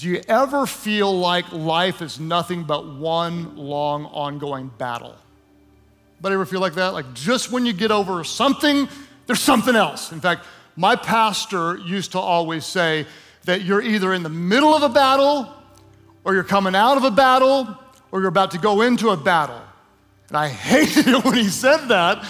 Do you ever feel like life is nothing but one long, ongoing battle? But ever feel like that? Like just when you get over something, there's something else. In fact, my pastor used to always say that you're either in the middle of a battle, or you're coming out of a battle, or you're about to go into a battle. And I hated it when he said that,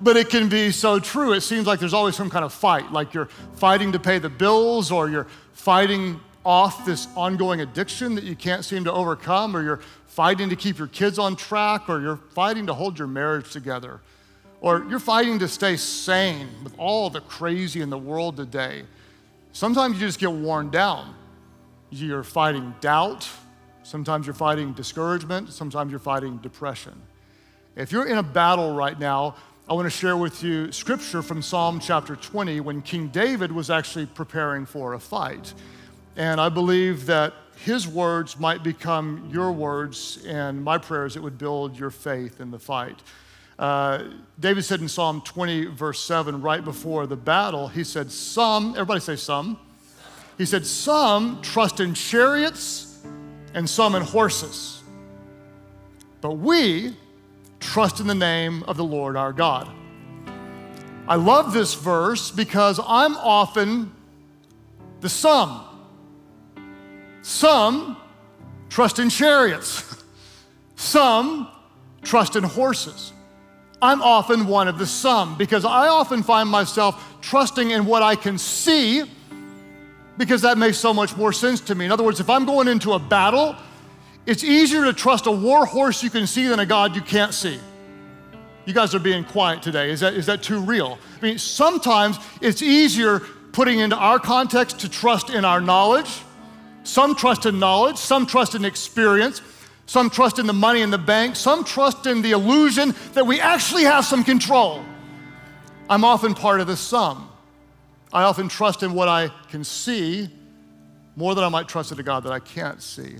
but it can be so true. It seems like there's always some kind of fight, like you're fighting to pay the bills, or you're fighting off this ongoing addiction that you can't seem to overcome, or you're fighting to keep your kids on track, or you're fighting to hold your marriage together, or you're fighting to stay sane with all the crazy in the world today. Sometimes you just get worn down. You're fighting doubt, sometimes you're fighting discouragement, sometimes you're fighting depression. If you're in a battle right now, I want to share with you scripture from Psalm chapter 20 when King David was actually preparing for a fight. And I believe that his words might become your words, and my prayers, it would build your faith in the fight. Uh, David said in Psalm 20, verse 7, right before the battle, he said, Some, everybody say some. He said, Some trust in chariots and some in horses. But we trust in the name of the Lord our God. I love this verse because I'm often the some. Some trust in chariots, some trust in horses. I'm often one of the some because I often find myself trusting in what I can see because that makes so much more sense to me. In other words, if I'm going into a battle, it's easier to trust a war horse you can see than a God you can't see. You guys are being quiet today. Is that, is that too real? I mean, sometimes it's easier putting into our context to trust in our knowledge some trust in knowledge, some trust in experience, some trust in the money in the bank, some trust in the illusion that we actually have some control. I'm often part of the some. I often trust in what I can see more than I might trust in a God that I can't see.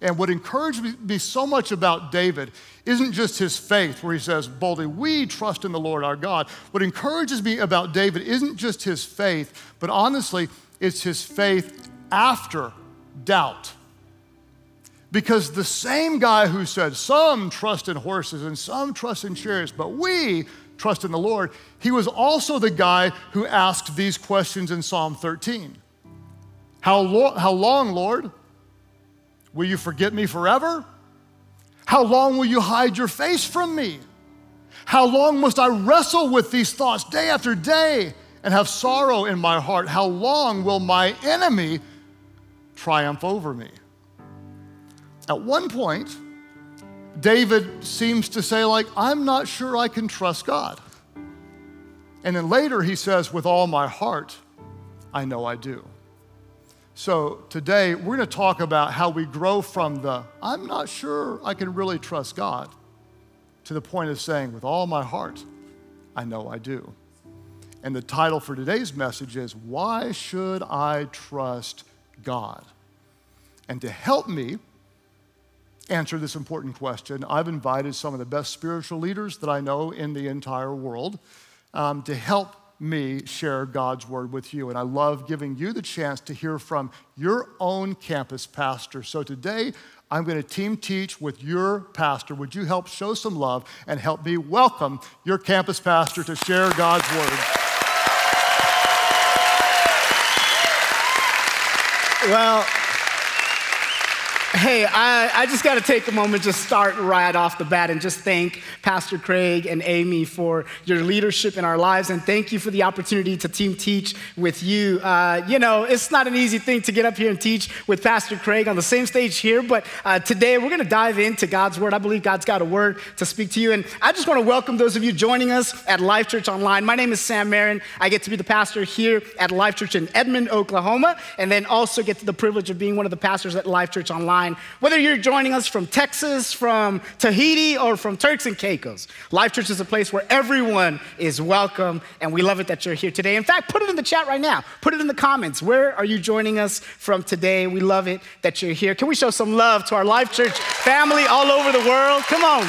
And what encouraged me so much about David isn't just his faith, where he says boldly, We trust in the Lord our God. What encourages me about David isn't just his faith, but honestly, it's his faith after doubt. Because the same guy who said, Some trust in horses and some trust in chariots, but we trust in the Lord, he was also the guy who asked these questions in Psalm 13 How, lo- how long, Lord? Will you forget me forever? How long will you hide your face from me? How long must I wrestle with these thoughts day after day and have sorrow in my heart? How long will my enemy triumph over me. At one point, David seems to say, like, I'm not sure I can trust God. And then later he says, with all my heart, I know I do. So today we're going to talk about how we grow from the, I'm not sure I can really trust God, to the point of saying, with all my heart, I know I do. And the title for today's message is, Why Should I Trust God. And to help me answer this important question, I've invited some of the best spiritual leaders that I know in the entire world um, to help me share God's word with you. And I love giving you the chance to hear from your own campus pastor. So today, I'm going to team teach with your pastor. Would you help show some love and help me welcome your campus pastor to share God's word? Well, Hey, I, I just got to take a moment to start right off the bat and just thank Pastor Craig and Amy for your leadership in our lives. And thank you for the opportunity to team teach with you. Uh, you know, it's not an easy thing to get up here and teach with Pastor Craig on the same stage here, but uh, today we're going to dive into God's Word. I believe God's got a word to speak to you. And I just want to welcome those of you joining us at Life Church Online. My name is Sam Marin. I get to be the pastor here at Life Church in Edmond, Oklahoma, and then also get the privilege of being one of the pastors at Life Church Online online, whether you're joining us from Texas, from Tahiti, or from Turks and Caicos. Life Church is a place where everyone is welcome, and we love it that you're here today. In fact, put it in the chat right now. Put it in the comments. Where are you joining us from today? We love it that you're here. Can we show some love to our Life Church family all over the world? Come on.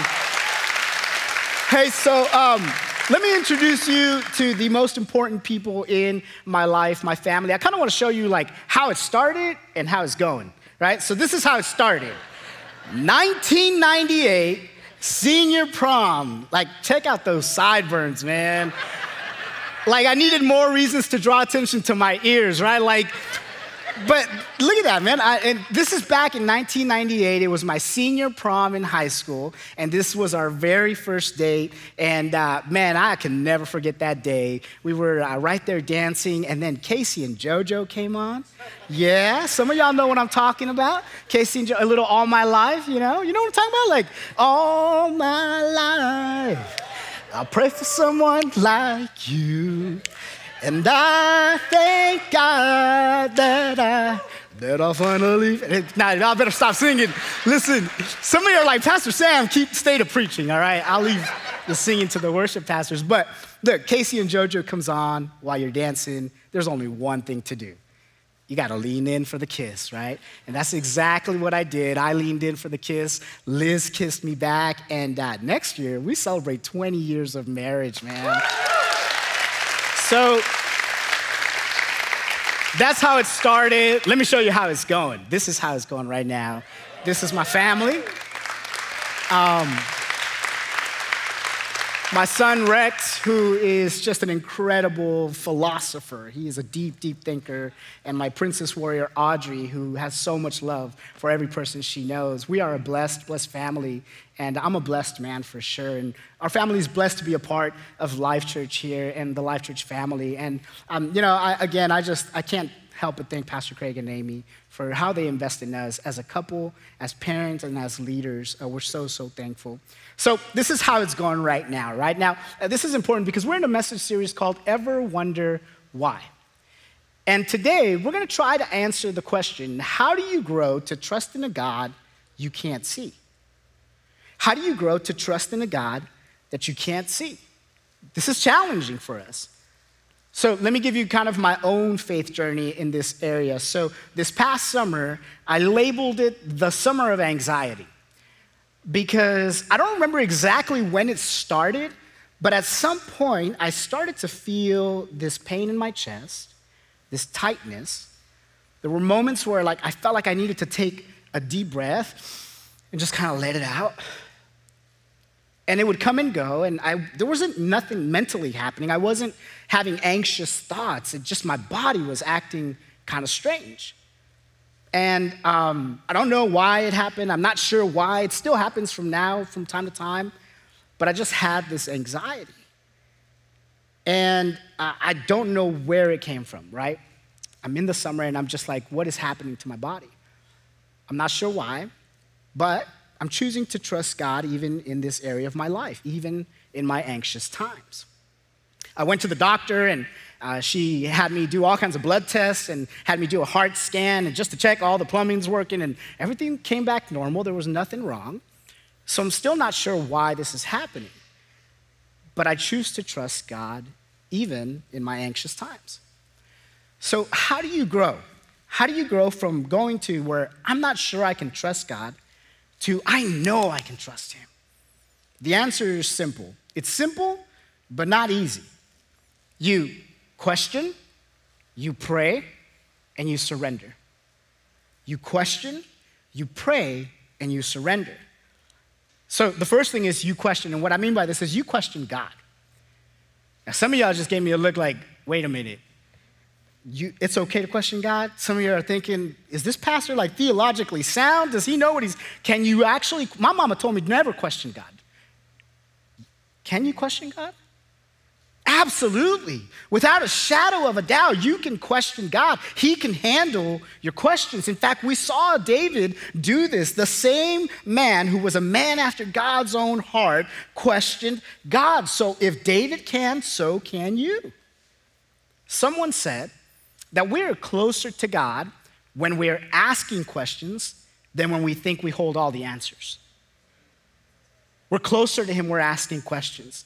Hey, so um, let me introduce you to the most important people in my life, my family. I kind of want to show you like how it started and how it's going, right? So this is how it started. 1998, senior prom. Like, check out those sideburns, man. like, I needed more reasons to draw attention to my ears, right? Like, but look at that, man. I, and this is back in 1998. It was my senior prom in high school, and this was our very first date. And uh, man, I can never forget that day. We were uh, right there dancing, and then K-Ci and JoJo came on. Yeah, some of y'all know what I'm talking about. K-Ci and JoJo, a little All My Life, you know? You know what I'm talking about? Like, All My Life. I'll pray for someone like you. And I thank God that I that I finally. Now, y'all better stop singing. Listen, some of you are like, Pastor Sam, keep stay to preaching, all right? I'll leave the singing to the worship pastors. But look, K-Ci and JoJo comes on while you're dancing. There's only one thing to do. You got to lean in for the kiss, right? And that's exactly what I did. I leaned in for the kiss. Liz kissed me back. And uh, next year, we celebrate 20 years of marriage, man. So that's how it started. Let me show you how it's going. This is how it's going right now. This is my family. Um, my son Rex, who is just an incredible philosopher, he is a deep, deep thinker, and my princess warrior Audrey, who has so much love for every person she knows. We are a blessed, blessed family, and I'm a blessed man for sure. And our family is blessed to be a part of Life Church here and the Life Church family. And um, you know, I, again, I just I can't help but thank Pastor Craig and Amy for how they invest in us as a couple, as parents, and as leaders. Uh, we're so, so thankful. So, this is how it's going right now. Right now, uh, this is important because we're in a message series called Ever Wonder Why? And today, we're going to try to answer the question how do you grow to trust in a God you can't see? How do you grow to trust in a God that you can't see? This is challenging for us. So, let me give you kind of my own faith journey in this area. So, this past summer, I labeled it the summer of anxiety because I don't remember exactly when it started, but at some point I started to feel this pain in my chest, this tightness. There were moments where like I felt like I needed to take a deep breath and just kind of let it out. And it would come and go, and I, there wasn't nothing mentally happening. I wasn't having anxious thoughts. It just my body was acting kind of strange. And um, I don't know why it happened. I'm not sure why. It still happens from now, from time to time. But I just had this anxiety. And uh, I don't know where it came from, right? I'm in the summer and I'm just like, what is happening to my body? I'm not sure why, but I'm choosing to trust God even in this area of my life, even in my anxious times. I went to the doctor and uh, she had me do all kinds of blood tests and had me do a heart scan and just to check all the plumbing's working and everything came back normal. There was nothing wrong. So I'm still not sure why this is happening. But I choose to trust God even in my anxious times. So, how do you grow? How do you grow from going to where I'm not sure I can trust God to I know I can trust Him? The answer is simple. It's simple, but not easy. You question, you pray, and you surrender. You question, you pray, and you surrender. So the first thing is you question, and what I mean by this is you question God. Now, some of y'all just gave me a look like, wait a minute. You, it's okay to question God. Some of you are thinking, is this pastor like theologically sound? Does he know what he's? Can you actually? My mama told me never question God. Can you question God? Absolutely. Without a shadow of a doubt, you can question God. He can handle your questions. In fact, we saw David do this. The same man who was a man after God's own heart questioned God. So if David can, so can you. Someone said that we're closer to God when we're asking questions than when we think we hold all the answers. We're closer to Him, we're asking questions.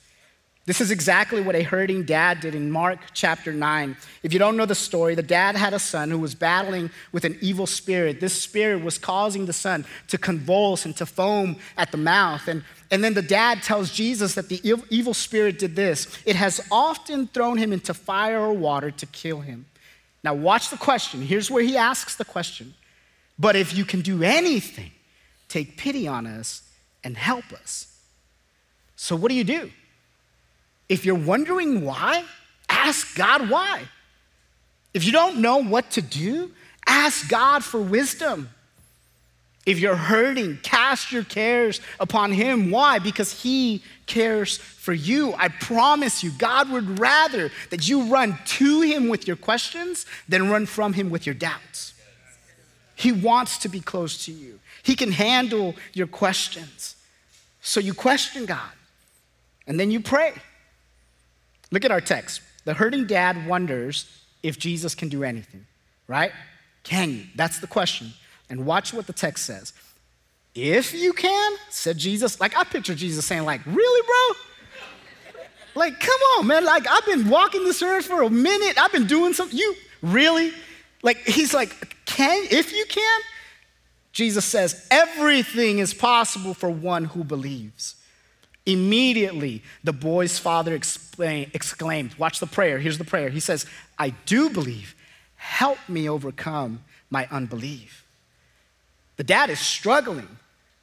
This is exactly what a hurting dad did in Mark chapter 9. If you don't know the story, the dad had a son who was battling with an evil spirit. This spirit was causing the son to convulse and to foam at the mouth. And, and then the dad tells Jesus that the evil spirit did this it has often thrown him into fire or water to kill him. Now, watch the question. Here's where he asks the question But if you can do anything, take pity on us and help us. So, what do you do? If you're wondering why, ask God why. If you don't know what to do, ask God for wisdom. If you're hurting, cast your cares upon Him. Why? Because He cares for you. I promise you, God would rather that you run to Him with your questions than run from Him with your doubts. He wants to be close to you, He can handle your questions. So you question God, and then you pray. Look at our text. The hurting dad wonders if Jesus can do anything, right? Can you? That's the question. And watch what the text says. If you can, said Jesus. Like, I picture Jesus saying, like, really, bro? Like, come on, man. Like, I've been walking this earth for a minute. I've been doing something. You really? Like, he's like, can, if you can? Jesus says, everything is possible for one who believes. Immediately, the boy's father exclaimed, Watch the prayer. Here's the prayer. He says, I do believe. Help me overcome my unbelief. The dad is struggling.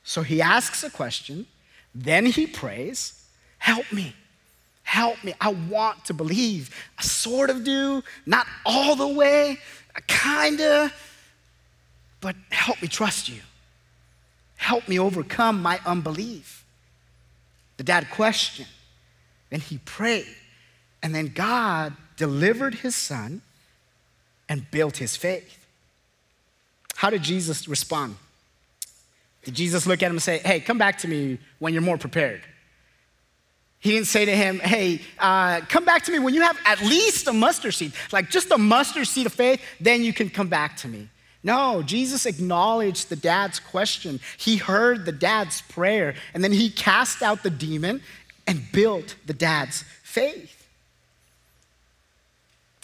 So he asks a question, then he prays, Help me. Help me. I want to believe. I sort of do, not all the way, I kind of, but help me trust you. Help me overcome my unbelief. The dad questioned, then he prayed, and then God delivered his son and built his faith. How did Jesus respond? Did Jesus look at him and say, Hey, come back to me when you're more prepared? He didn't say to him, Hey, uh, come back to me when you have at least a mustard seed, like just a mustard seed of faith, then you can come back to me. No, Jesus acknowledged the dad's question. He heard the dad's prayer, and then he cast out the demon and built the dad's faith.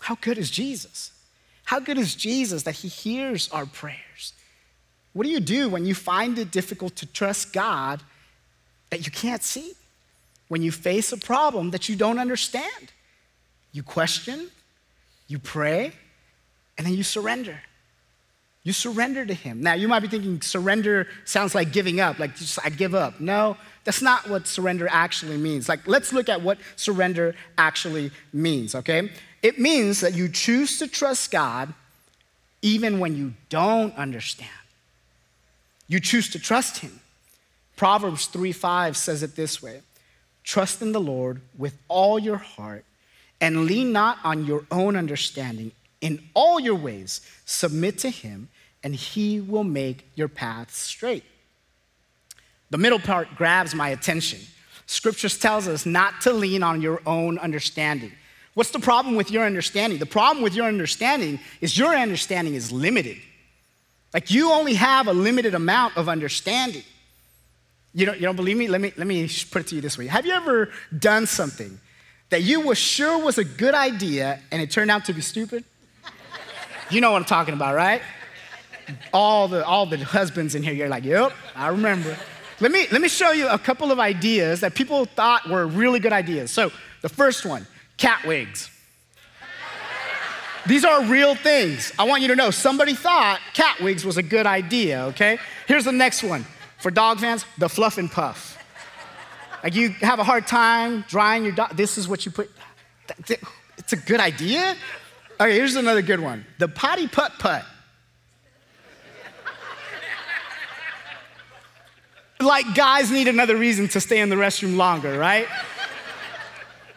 How good is Jesus? How good is Jesus that he hears our prayers? What do you do when you find it difficult to trust God that you can't see? When you face a problem that you don't understand? You question, you pray, and then you surrender. You surrender to Him. Now, you might be thinking surrender sounds like giving up, like just I give up. No, that's not what surrender actually means. Like, let's look at what surrender actually means, okay? It means that you choose to trust God even when you don't understand. You choose to trust Him. Proverbs 3 5 says it this way Trust in the Lord with all your heart and lean not on your own understanding. In all your ways, submit to Him and he will make your path straight. The middle part grabs my attention. Scriptures tells us not to lean on your own understanding. What's the problem with your understanding? The problem with your understanding is your understanding is limited. Like you only have a limited amount of understanding. You don't, you don't believe me? Let me, let me put it to you this way. Have you ever done something that you were sure was a good idea and it turned out to be stupid? You know what I'm talking about, right? all the, all the husbands in here, you're like, yep, I remember. Let me, let me show you a couple of ideas that people thought were really good ideas. So, the first one cat wigs. These are real things. I want you to know somebody thought cat wigs was a good idea, okay? Here's the next one. For dog fans, the fluff and puff. Like you have a hard time drying your dog, this is what you put. It's a good idea. Okay, here's another good one. The potty putt putt. like guys need another reason to stay in the restroom longer, right?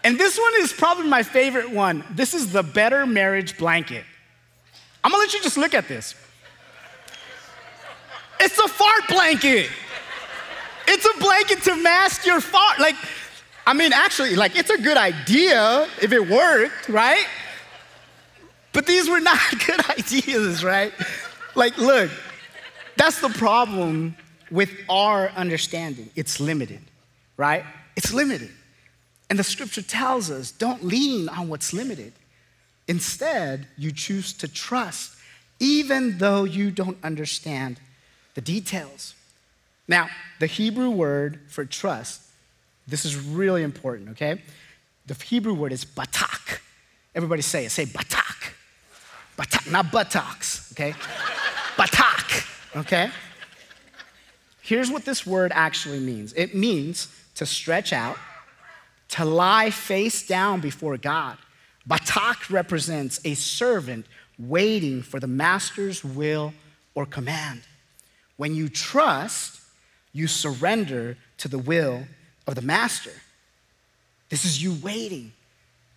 And this one is probably my favorite one. This is the better marriage blanket. I'm gonna let you just look at this. It's a fart blanket. It's a blanket to mask your fart. Like, I mean, actually, like, it's a good idea if it worked, right? But these were not good ideas, right? Like, look, that's the problem with our understanding. It's limited, right? It's limited. And the scripture tells us don't lean on what's limited. Instead, you choose to trust, even though you don't understand the details. Now, the Hebrew word for trust, this is really important, okay? The Hebrew word is batak. Everybody say it. Say batak. Batak, not buttocks, okay? batak, okay? Here's what this word actually means it means to stretch out, to lie face down before God. Batak represents a servant waiting for the master's will or command. When you trust, you surrender to the will of the master. This is you waiting.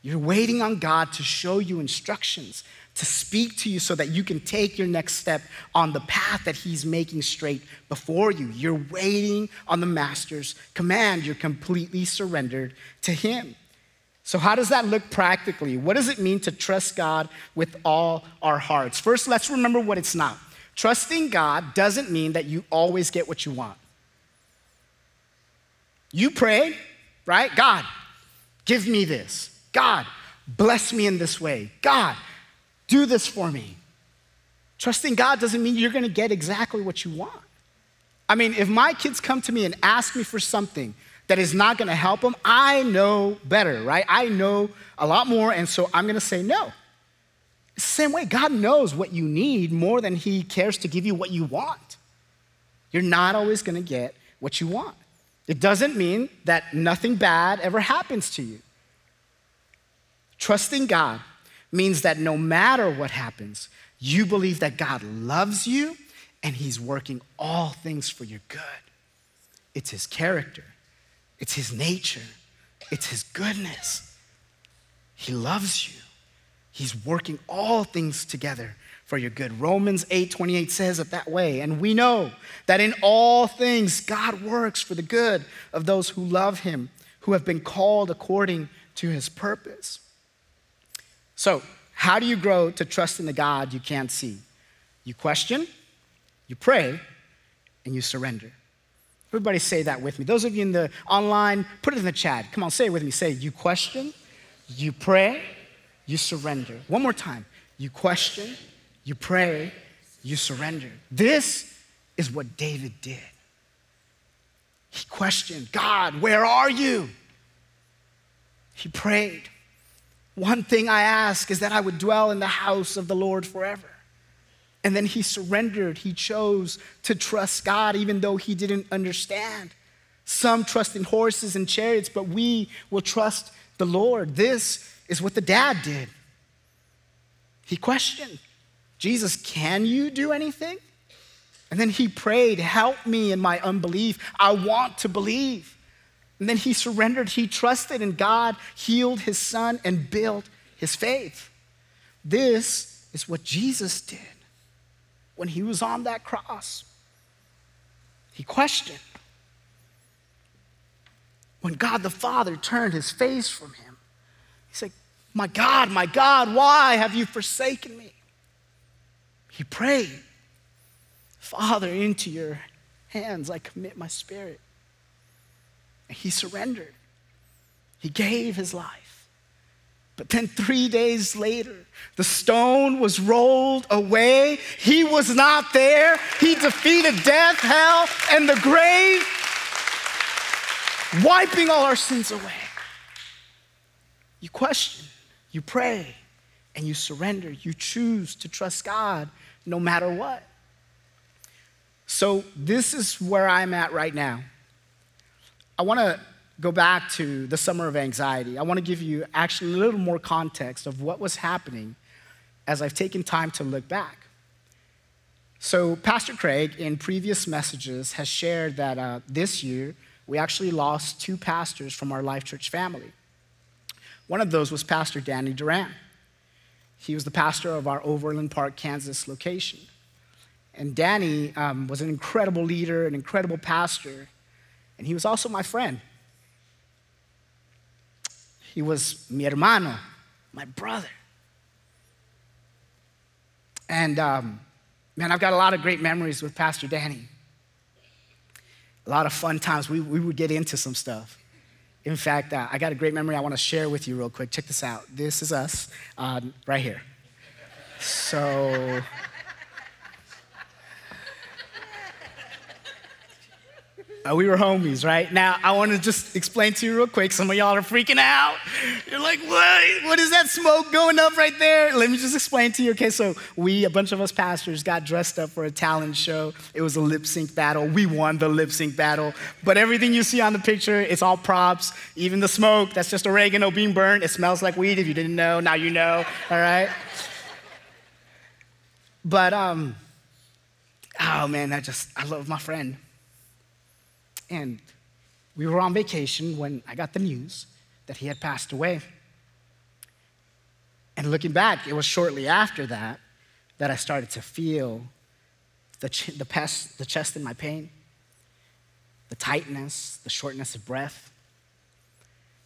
You're waiting on God to show you instructions, to speak to you so that you can take your next step on the path that He's making straight before you. You're waiting on the Master's command. You're completely surrendered to Him. So, how does that look practically? What does it mean to trust God with all our hearts? First, let's remember what it's not. Trusting God doesn't mean that you always get what you want. You pray, right? God, give me this. God, bless me in this way. God, do this for me. Trusting God doesn't mean you're going to get exactly what you want. I mean, if my kids come to me and ask me for something that is not going to help them, I know better, right? I know a lot more, and so I'm going to say no. Same way, God knows what you need more than He cares to give you what you want. You're not always going to get what you want. It doesn't mean that nothing bad ever happens to you. Trusting God means that no matter what happens, you believe that God loves you and He's working all things for your good. It's His character, it's His nature, it's His goodness. He loves you. He's working all things together for your good. Romans 8 28 says it that way. And we know that in all things, God works for the good of those who love Him, who have been called according to His purpose. So, how do you grow to trust in the God you can't see? You question, you pray, and you surrender. Everybody say that with me. Those of you in the online, put it in the chat. Come on, say it with me. Say, you question, you pray, you surrender. One more time. You question, you pray, you surrender. This is what David did. He questioned, God, where are you? He prayed. One thing I ask is that I would dwell in the house of the Lord forever. And then he surrendered. He chose to trust God even though he didn't understand. Some trust in horses and chariots, but we will trust the Lord. This is what the dad did. He questioned Jesus, can you do anything? And then he prayed, Help me in my unbelief. I want to believe. And then he surrendered, he trusted, and God healed his son and built his faith. This is what Jesus did when he was on that cross. He questioned. When God the Father turned his face from him, he said, My God, my God, why have you forsaken me? He prayed, Father, into your hands I commit my spirit. He surrendered. He gave his life. But then three days later, the stone was rolled away. He was not there. He defeated death, hell, and the grave, wiping all our sins away. You question, you pray, and you surrender. You choose to trust God no matter what. So, this is where I'm at right now. I want to go back to the summer of anxiety. I want to give you actually a little more context of what was happening as I've taken time to look back. So, Pastor Craig, in previous messages, has shared that uh, this year we actually lost two pastors from our Life Church family. One of those was Pastor Danny Duran. He was the pastor of our Overland Park, Kansas location. And Danny um, was an incredible leader, an incredible pastor. And he was also my friend. He was mi hermano, my brother. And um, man, I've got a lot of great memories with Pastor Danny. A lot of fun times. We, we would get into some stuff. In fact, uh, I got a great memory I want to share with you real quick. Check this out. This is us uh, right here. So, Uh, we were homies, right? Now, I want to just explain to you real quick. Some of y'all are freaking out. You're like, what? What is that smoke going up right there? Let me just explain to you. Okay, so we, a bunch of us pastors, got dressed up for a talent show. It was a lip sync battle. We won the lip sync battle. But everything you see on the picture, it's all props. Even the smoke, that's just oregano being burned. It smells like weed. If you didn't know, now you know, all right? But, um, oh man, I just, I love my friend. And we were on vacation when I got the news that he had passed away. And looking back, it was shortly after that that I started to feel the, ch- the, the chest in my pain, the tightness, the shortness of breath.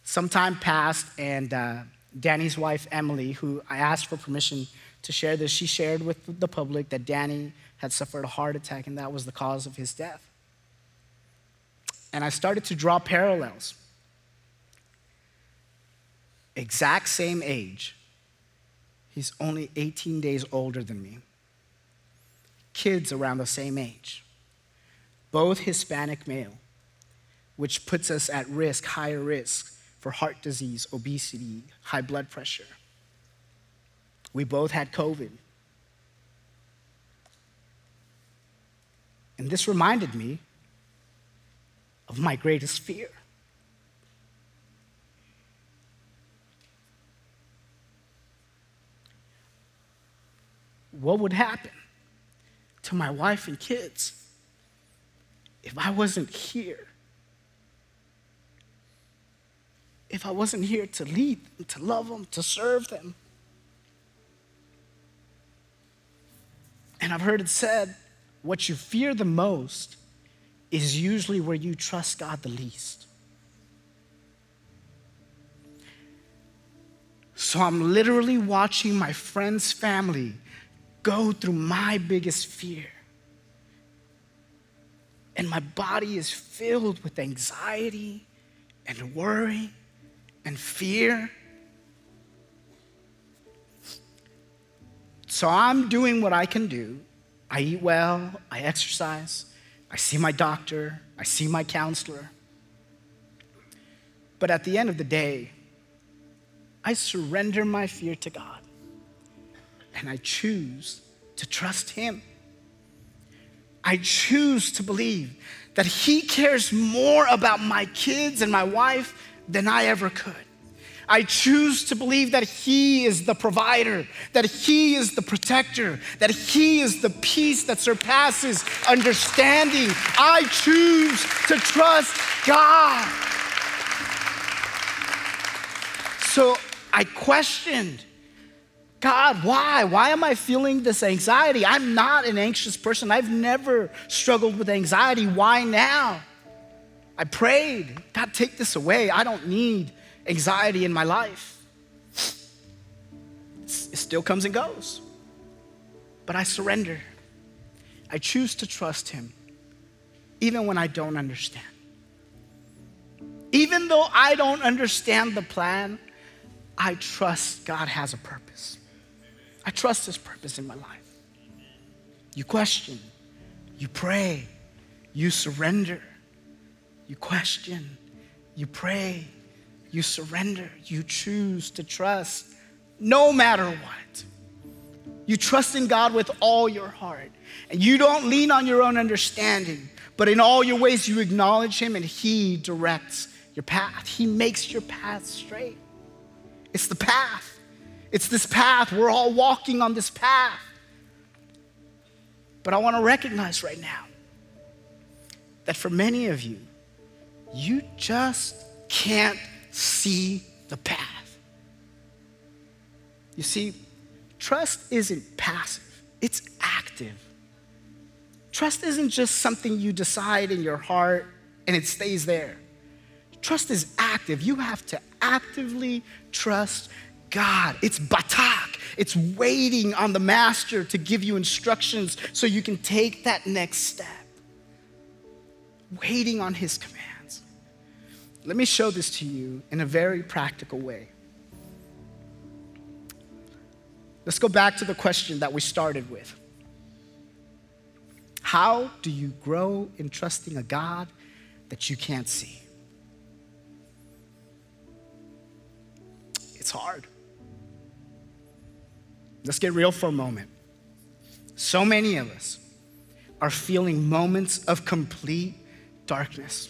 Some time passed, and uh, Danny's wife, Emily, who I asked for permission to share this, she shared with the public that Danny had suffered a heart attack, and that was the cause of his death and I started to draw parallels. Exact same age. He's only 18 days older than me. Kids around the same age. Both Hispanic male, which puts us at risk, higher risk for heart disease, obesity, high blood pressure. We both had COVID. And this reminded me of my greatest fear. What would happen to my wife and kids if I wasn't here? If I wasn't here to lead them, to love them, to serve them? And I've heard it said what you fear the most is usually where you trust God the least. So I'm literally watching my friend's family go through my biggest fear. And my body is filled with anxiety and worry and fear. So I'm doing what I can do. I eat well, I exercise, I see my doctor, I see my counselor. But at the end of the day, I surrender my fear to God and I choose to trust Him. I choose to believe that He cares more about my kids and my wife than I ever could. I choose to believe that He is the provider, that He is the protector, that He is the peace that surpasses understanding. I choose to trust God. So I questioned God, why? Why am I feeling this anxiety? I'm not an anxious person. I've never struggled with anxiety. Why now? I prayed, God, take this away. I don't need anxiety in my life. It still comes and goes. But I surrender. I choose to trust Him, even when I don't understand. Even though I don't understand the plan, I trust God has a purpose. I trust His purpose in my life. You question, you pray, you surrender, you question, you pray, you surrender, you choose to trust no matter what. You trust in God with all your heart. And you don't lean on your own understanding, but in all your ways you acknowledge Him and He directs your path. He makes your path straight. It's the path. It's this path. We're all walking on this path. But I want to recognize right now that for many of you, you just can't see the path. You see, trust isn't passive, it's active. Trust isn't just something you decide in your heart and it stays there. Trust is active. You have to actively trust God. It's batak. It's waiting on the master to give you instructions so you can take that next step. Waiting on his command. Let me show this to you in a very practical way. Let's go back to the question that we started with. How do you grow in trusting a God that you can't see? It's hard. Let's get real for a moment. So many of us are feeling moments of complete darkness.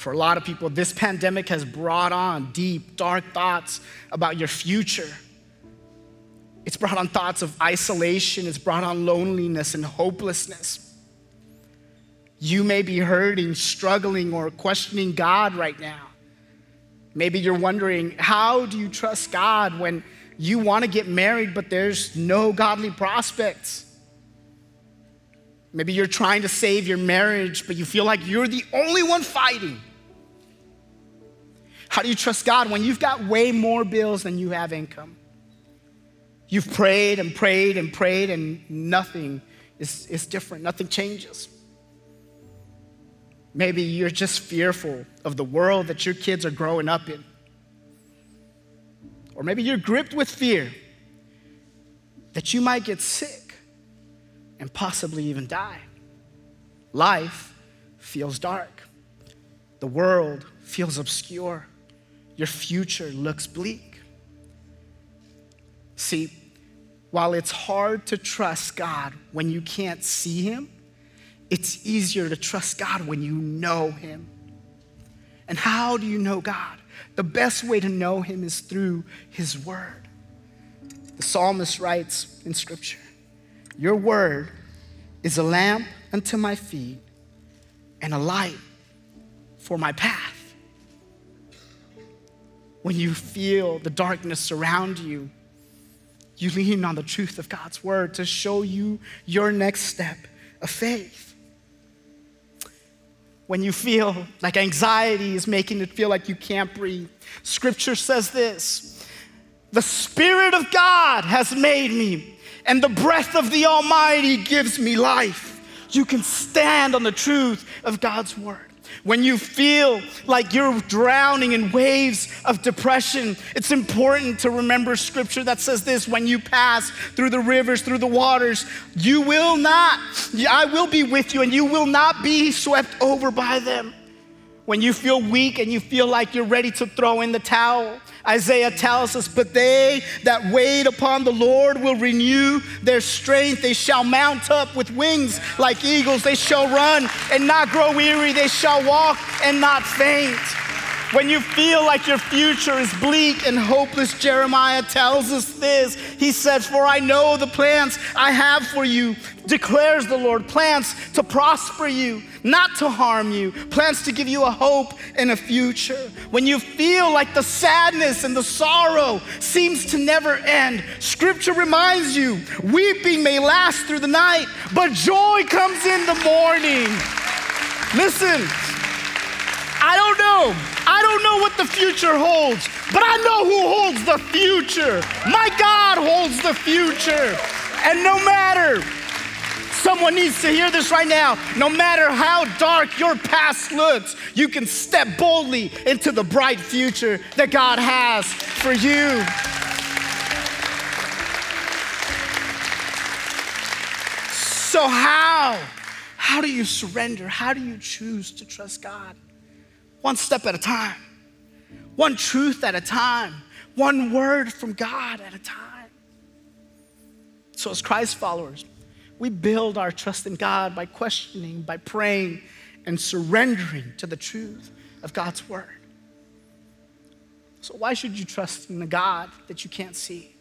For a lot of people, this pandemic has brought on deep, dark thoughts about your future. It's brought on thoughts of isolation, it's brought on loneliness and hopelessness. You may be hurting, struggling, or questioning God right now. Maybe you're wondering, how do you trust God when you want to get married, but there's no godly prospects? Maybe you're trying to save your marriage, but you feel like you're the only one fighting. How do you trust God when you've got way more bills than you have income? You've prayed and prayed and prayed, and nothing is, is different, nothing changes. Maybe you're just fearful of the world that your kids are growing up in. Or maybe you're gripped with fear that you might get sick and possibly even die. Life feels dark, the world feels obscure your future looks bleak. See, while it's hard to trust God when you can't see Him, it's easier to trust God when you know Him. And how do you know God? The best way to know Him is through His Word. The psalmist writes in Scripture Your Word is a lamp unto my feet and a light for my path when you feel the darkness surround you, you lean on the truth of God's word to show you your next step of faith. When you feel like anxiety is making it feel like you can't breathe, scripture says this The Spirit of God has made me, and the breath of the Almighty gives me life. You can stand on the truth of God's word. When you feel like you're drowning in waves of depression, it's important to remember scripture that says this when you pass through the rivers, through the waters, you will not, I will be with you, and you will not be swept over by them. When you feel weak and you feel like you're ready to throw in the towel, Isaiah tells us, But they that wait upon the Lord will renew their strength. They shall mount up with wings like eagles. They shall run and not grow weary. They shall walk and not faint. When you feel like your future is bleak and hopeless, Jeremiah tells us this. He said, For I know the plans I have for you, declares the Lord, plans to prosper you, not to harm you, plans to give you a hope and a future. When you feel like the sadness and the sorrow seems to never end, scripture reminds you weeping may last through the night, but joy comes in the morning. Listen, I don't know. I don't know what the future holds, but I know who holds the future. My God holds the future. And no matter, someone needs to hear this right now, no matter how dark your past looks, you can step boldly into the bright future that God has for you. So, how? How do you surrender? How do you choose to trust God? one step at a time, one truth at a time, one word from God at a time. So, as Christ followers, we build our trust in God by questioning, by praying, and surrendering to the truth of God's word. So, why should you trust in the God that you can't see?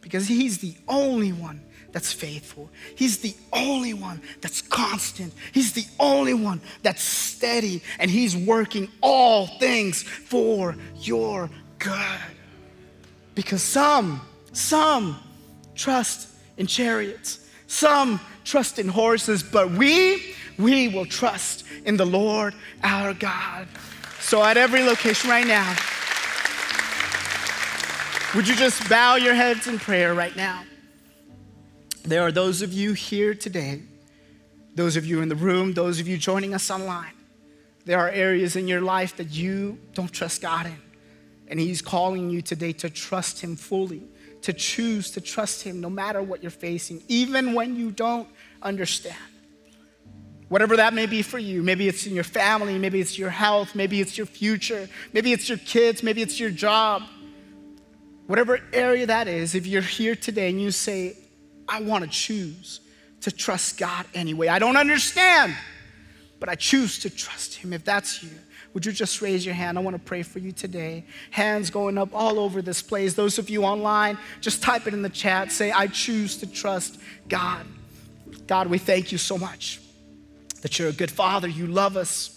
Because He's the only one that's faithful. He's the only one that's constant. He's the only one that's steady, and He's working all things for your good. Because some, some trust in chariots, some trust in horses, but we, we will trust in the Lord our God. So at every location right now, would you just bow your heads in prayer right now? There are those of you here today, those of you in the room, those of you joining us online, There are areas in your life that you don't trust God in. And He's calling you today to trust Him fully, to choose to trust Him no matter what you're facing, even when you don't understand. Whatever that may be for you, maybe it's in your family, maybe it's your health, maybe it's your future, maybe it's your kids, maybe it's your job. Whatever area that is, if you're here today and you say, I want to choose to trust God anyway, I don't understand, but I choose to trust Him. If that's you, would you just raise your hand? I want to pray for you today. Hands going up all over this place. Those of you online, just type it in the chat. Say, I choose to trust God. God, we thank you so much that you're a good father. You love us.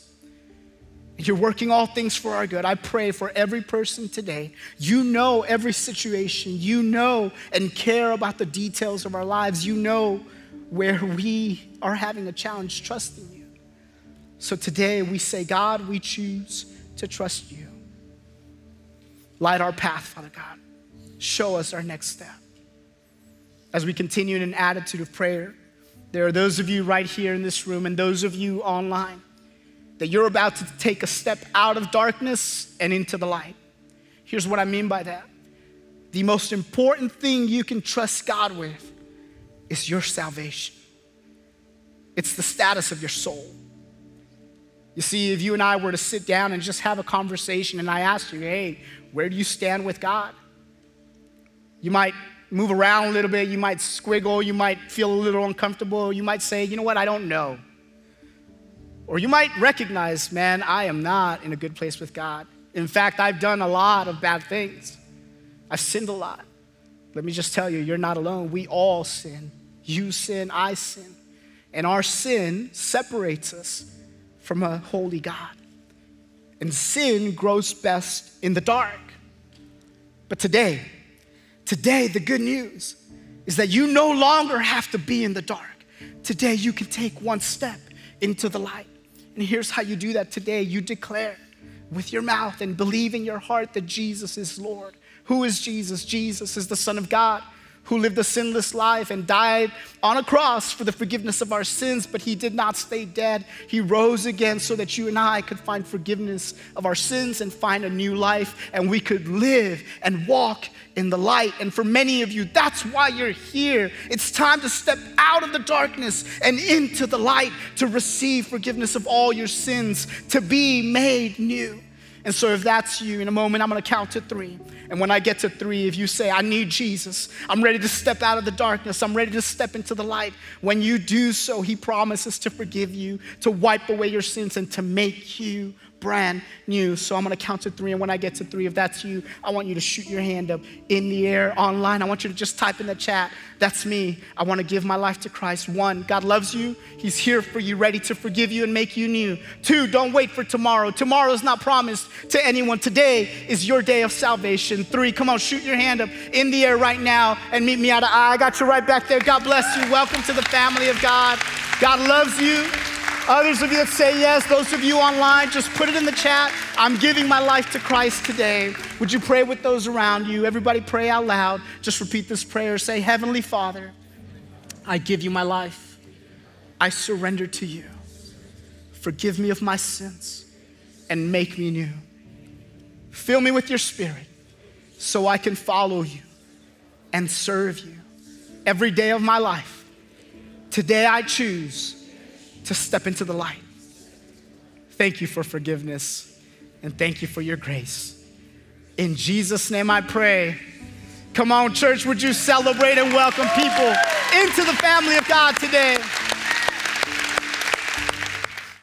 You're working all things for our good. I pray for every person today. You know every situation. You know and care about the details of our lives. You know where we are having a challenge trusting you. So today we say, God, we choose to trust you. Light our path, Father God. Show us our next step. As we continue in an attitude of prayer, there are those of you right here in this room and those of you online that you're about to take a step out of darkness and into the light. Here's what I mean by that the most important thing you can trust God with is your salvation, it's the status of your soul. You see, if you and I were to sit down and just have a conversation and I asked you, hey, where do you stand with God? You might move around a little bit, you might squiggle, you might feel a little uncomfortable, you might say, you know what, I don't know. Or you might recognize, man, I am not in a good place with God. In fact, I've done a lot of bad things. I've sinned a lot. Let me just tell you, you're not alone. We all sin. You sin, I sin. And our sin separates us from a holy God. And sin grows best in the dark. But today, today, the good news is that you no longer have to be in the dark. Today, you can take one step into the light. And here's how you do that today you declare with your mouth and believe in your heart that Jesus is Lord. Who is Jesus? Jesus is the Son of God who lived a sinless life and died on a cross for the forgiveness of our sins, but he did not stay dead. He rose again so that you and I could find forgiveness of our sins and find a new life, and we could live and walk in the light. And for many of you, that's why you're here. It's time to step out of the darkness and into the light to receive forgiveness of all your sins, to be made new. And so, if that's you, in a moment, I'm gonna count to three. And when I get to three, if you say, I need Jesus, I'm ready to step out of the darkness, I'm ready to step into the light. When you do so, He promises to forgive you, to wipe away your sins, and to make you brand new. So I'm gonna count to three, and when I get to three, if that's you, I want you to shoot your hand up in the air online. I want you to just type in the chat, that's me. I wanna give my life to Christ. One, God loves you, He's here for you, ready to forgive you and make you new. Two, don't wait for tomorrow. Tomorrow is not promised to anyone. Today is your day of salvation. Three, come on, shoot your hand up in the air right now and meet me out the eye. I got you right back there. God bless you. Welcome to the family of God. God loves you. Others of you that say yes, those of you online, just put it in the chat. I'm giving my life to Christ today. Would you pray with those around you? Everybody pray out loud. Just repeat this prayer. Say, Heavenly Father, I give you my life. I surrender to you. Forgive me of my sins and make me new. Fill me with your spirit so I can follow you and serve you every day of my life. Today I choose to step into the light. Thank you for forgiveness and thank you for your grace. In Jesus' name I pray. Come on, church, would you celebrate and welcome people into the family of God today?